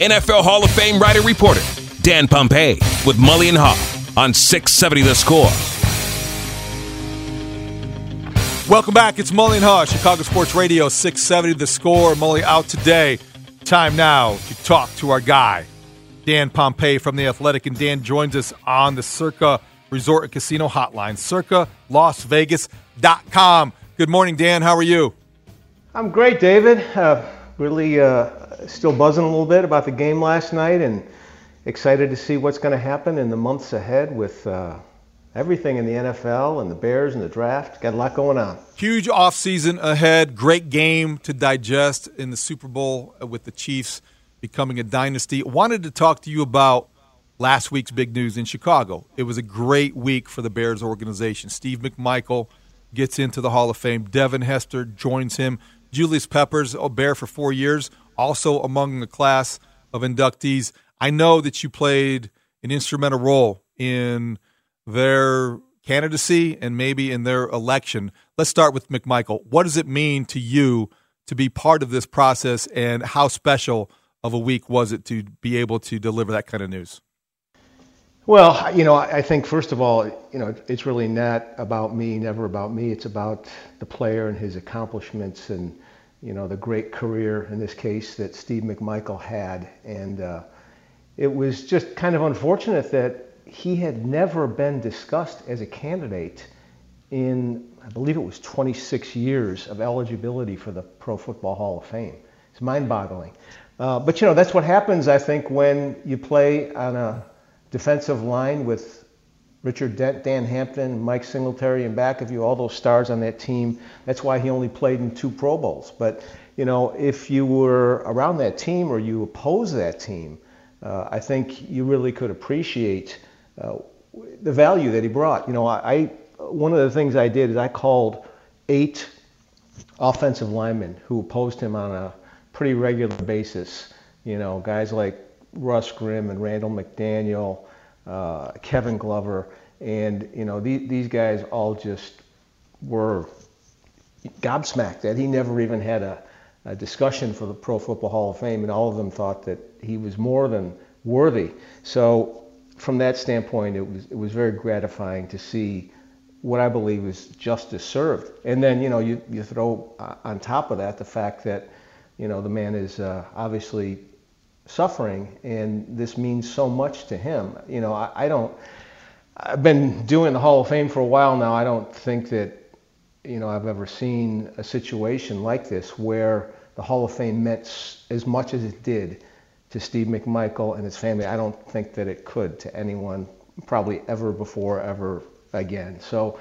NFL Hall of Fame writer reporter Dan Pompei with Mully and Haugh on 670 The Score. Welcome back. It's Mully and Haugh, Chicago Sports Radio 670 The Score. Mully out today. Time now to talk to our guy, Dan Pompei from The Athletic. And Dan joins us on the Circa Resort and Casino Hotline, circa Las Vegas.com. Good morning, Dan. How are you? I'm great, David. Uh, really uh, still buzzing a little bit about the game last night and excited to see what's going to happen in the months ahead with uh, everything in the NFL and the Bears and the draft. Got a lot going on. Huge offseason ahead. Great game to digest in the Super Bowl with the Chiefs becoming a dynasty. Wanted to talk to you about last week's big news in Chicago. It was a great week for the Bears organization. Steve McMichael gets into the Hall of Fame. Devin Hester joins him. Julius Peppers, a Bear for four years, also among the class of inductees. I know that you played an instrumental role in their candidacy and maybe in their election. Let's start with McMichael. What does it mean to you to be part of this process, and how special of a week was it to be able to deliver that kind of news? Well, you know, I think first of all, you know, it's really not about me, never about me. It's about the player and his accomplishments and, you know, the great career in this case that Steve McMichael had. And uh, it was just kind of unfortunate that he had never been discussed as a candidate in, I believe it was 26 years of eligibility for the Pro Football Hall of Fame. It's mind boggling. Uh, but, you know, that's what happens, I think, when you play on a defensive line with Richard Dent, Dan Hampton, Mike Singletary in back of you, all those stars on that team. That's why he only played in two Pro Bowls. But, you know, if you were around that team or you oppose that team, uh, I think you really could appreciate uh, the value that he brought. You know, I, I one of the things I did is I called eight offensive linemen who opposed him on a pretty regular basis. You know, guys like Russ Grimm and Randall McDaniel, uh, Kevin Glover, and you know these, these guys all just were gobsmacked that he never even had a, a discussion for the Pro Football Hall of Fame, and all of them thought that he was more than worthy. So from that standpoint, it was it was very gratifying to see what I believe is justice served. And then you know you you throw uh, on top of that the fact that you know the man is uh, obviously suffering, and this means so much to him. You know, I, I don't. I've been doing the Hall of Fame for a while now. I don't think that you know I've ever seen a situation like this where the Hall of Fame meant as much as it did to Steve McMichael and his family. I don't think that it could to anyone probably ever before, ever again. So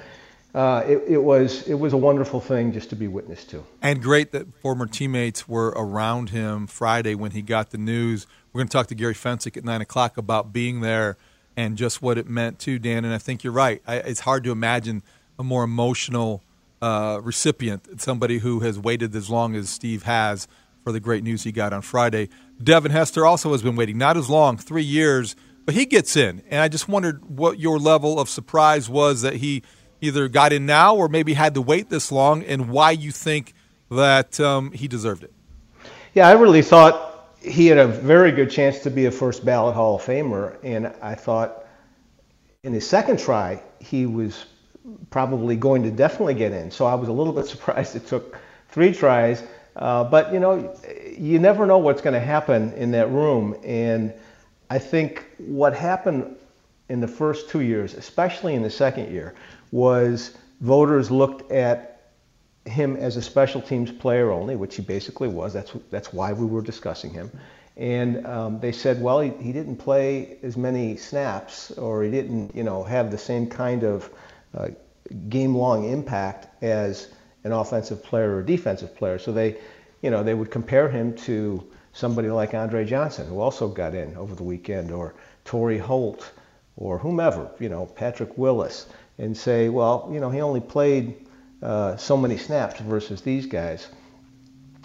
uh, it, it, was it was a wonderful thing just to be witness to. And great that former teammates were around him Friday when he got the news. We're going to talk to Gary Fencik at nine o'clock about being there and just what it meant to Dan. And I think you're right. I, it's hard to imagine a more emotional uh, recipient, somebody who has waited as long as Steve has for the great news he got on Friday. Devin Hester also has been waiting, not as long, three years, but he gets in. And I just wondered what your level of surprise was that he either got in now or maybe had to wait this long, and why you think that um, he deserved it. Yeah, I really thought he had a very good chance to be a first ballot Hall of Famer, and I thought in his second try he was probably going to definitely get in. So I was a little bit surprised it took three tries. Uh, but you know, you never know what's going to happen in that room, and I think what happened in the first two years, especially in the second year, was voters looked at him as a special teams player only, which he basically was. That's that's why we were discussing him. And um, they said, well, he, he didn't play as many snaps, or he didn't, you know, have the same kind of uh, game-long impact as an offensive player or defensive player. So they, you know, they would compare him to somebody like Andre Johnson, who also got in over the weekend, or Torry Holt, or whomever, you know, Patrick Willis, and say, well, you know, he only played uh, so many snaps versus these guys.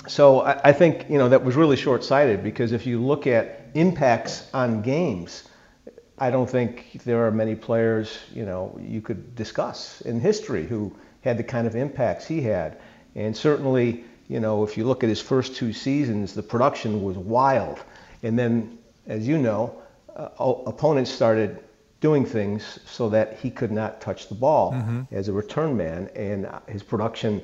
So I, I think, you know, that was really short-sighted because if you look at impacts on games, I don't think there are many players, you know, you could discuss in history who had the kind of impacts he had. And certainly, you know, if you look at his first two seasons, the production was wild. And then, as you know, uh, opponents started doing things so that he could not touch the ball mm-hmm. as a return man, and his production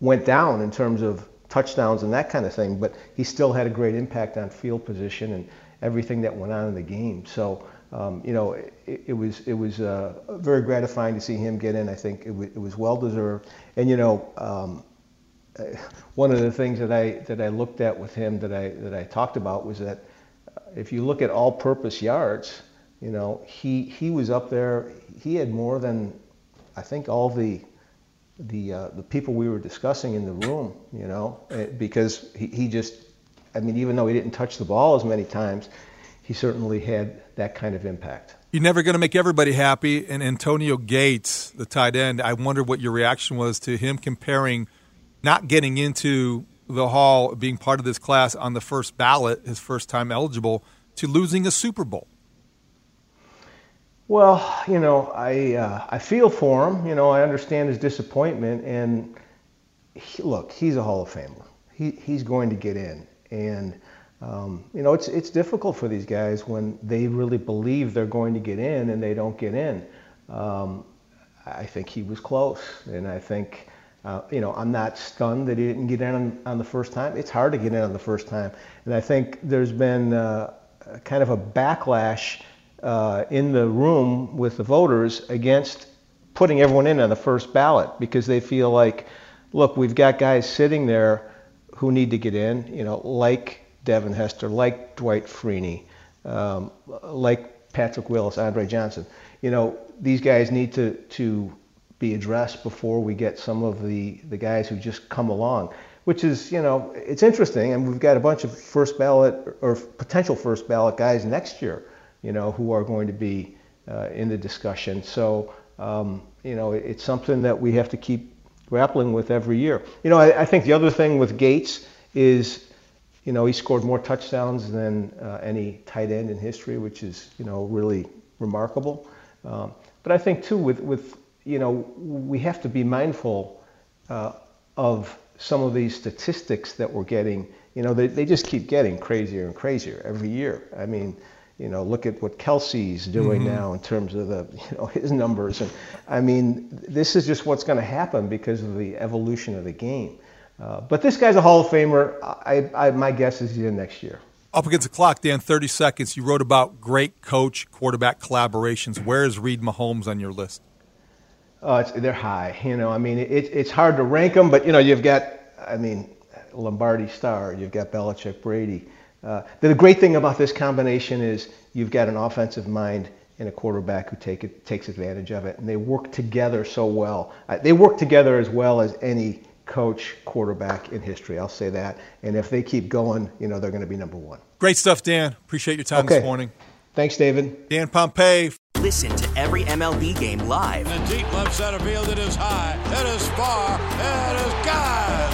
went down in terms of touchdowns and that kind of thing. But he still had a great impact on field position and everything that went on in the game. So. Um, you know, it, it, was it was uh, very gratifying to see him get in. I think it, w- it was well deserved. And you know, um, one of the things that I that I looked at with him that I that I talked about was that uh, if you look at all-purpose yards, you know, he he was up there. He had more than I think all the the uh, the people we were discussing in the room. You know, eh, because he, he just I mean, even though he didn't touch the ball as many times, he certainly had that kind of impact. You're never going to make everybody happy. And Antonio Gates, the tight end, I wonder what your reaction was to him comparing not getting into the hall, being part of this class on the first ballot, his first time eligible, to losing a Super Bowl? Well, you know, I uh, I feel for him. You know, I understand his disappointment, and he, look, he's a Hall of Famer. He he's going to get in, and um, you know, it's it's difficult for these guys when they really believe they're going to get in and they don't get in. Um, I think he was close, and I think uh, you know, I'm not stunned that he didn't get in on, on, the first time. It's hard to get in on the first time. And I think there's been uh, kind of a backlash uh, in the room with the voters against putting everyone in on the first ballot because they feel like, look, we've got guys sitting there who need to get in, you know, like Devin Hester, like Dwight Freeney, um, like Patrick Willis, Andre Johnson. You know, these guys need to, to be addressed before we get some of the, the guys who just come along, which is, you know, it's interesting. And we've got a bunch of first ballot or potential first ballot guys next year, you know, who are going to be uh, in the discussion. So, um, you know, it's something that we have to keep grappling with every year. You know, I, I think the other thing with Gates is, you know, he scored more touchdowns than uh, any tight end in history, which is, you know, really remarkable. Um, but I think too, with with you know, we have to be mindful uh, of some of these statistics that we're getting. You know, they, they just keep getting crazier and crazier every year. I mean, you know, look at what Kelce's doing mm-hmm. now in terms of the, you know, his numbers. And I mean, this is just what's going to happen because of the evolution of the game. Uh, but this guy's a Hall of Famer. I, I, my guess is he's in next year. Up against the clock, Dan, 30 seconds. You wrote about great coach quarterback collaborations. Where is Reid Mahomes on your list? Oh, they're high. You know, I mean, it, it's hard to rank them, but you know, you've got, I mean, Lombardi Starr, you've got Belichick, Brady. Uh, the great thing about this combination is you've got an offensive mind and a quarterback who take it, takes advantage of it, and they work together so well. Uh, they work together as well as any coach quarterback in history. I'll say that. And if they keep going, you know, they're going to be number one. Great stuff, Dan. Appreciate your time okay. this morning. Thanks, David. Dan Pompei. Listen to every MLB game live. In the deep left center field, it is high, it is far, it is God.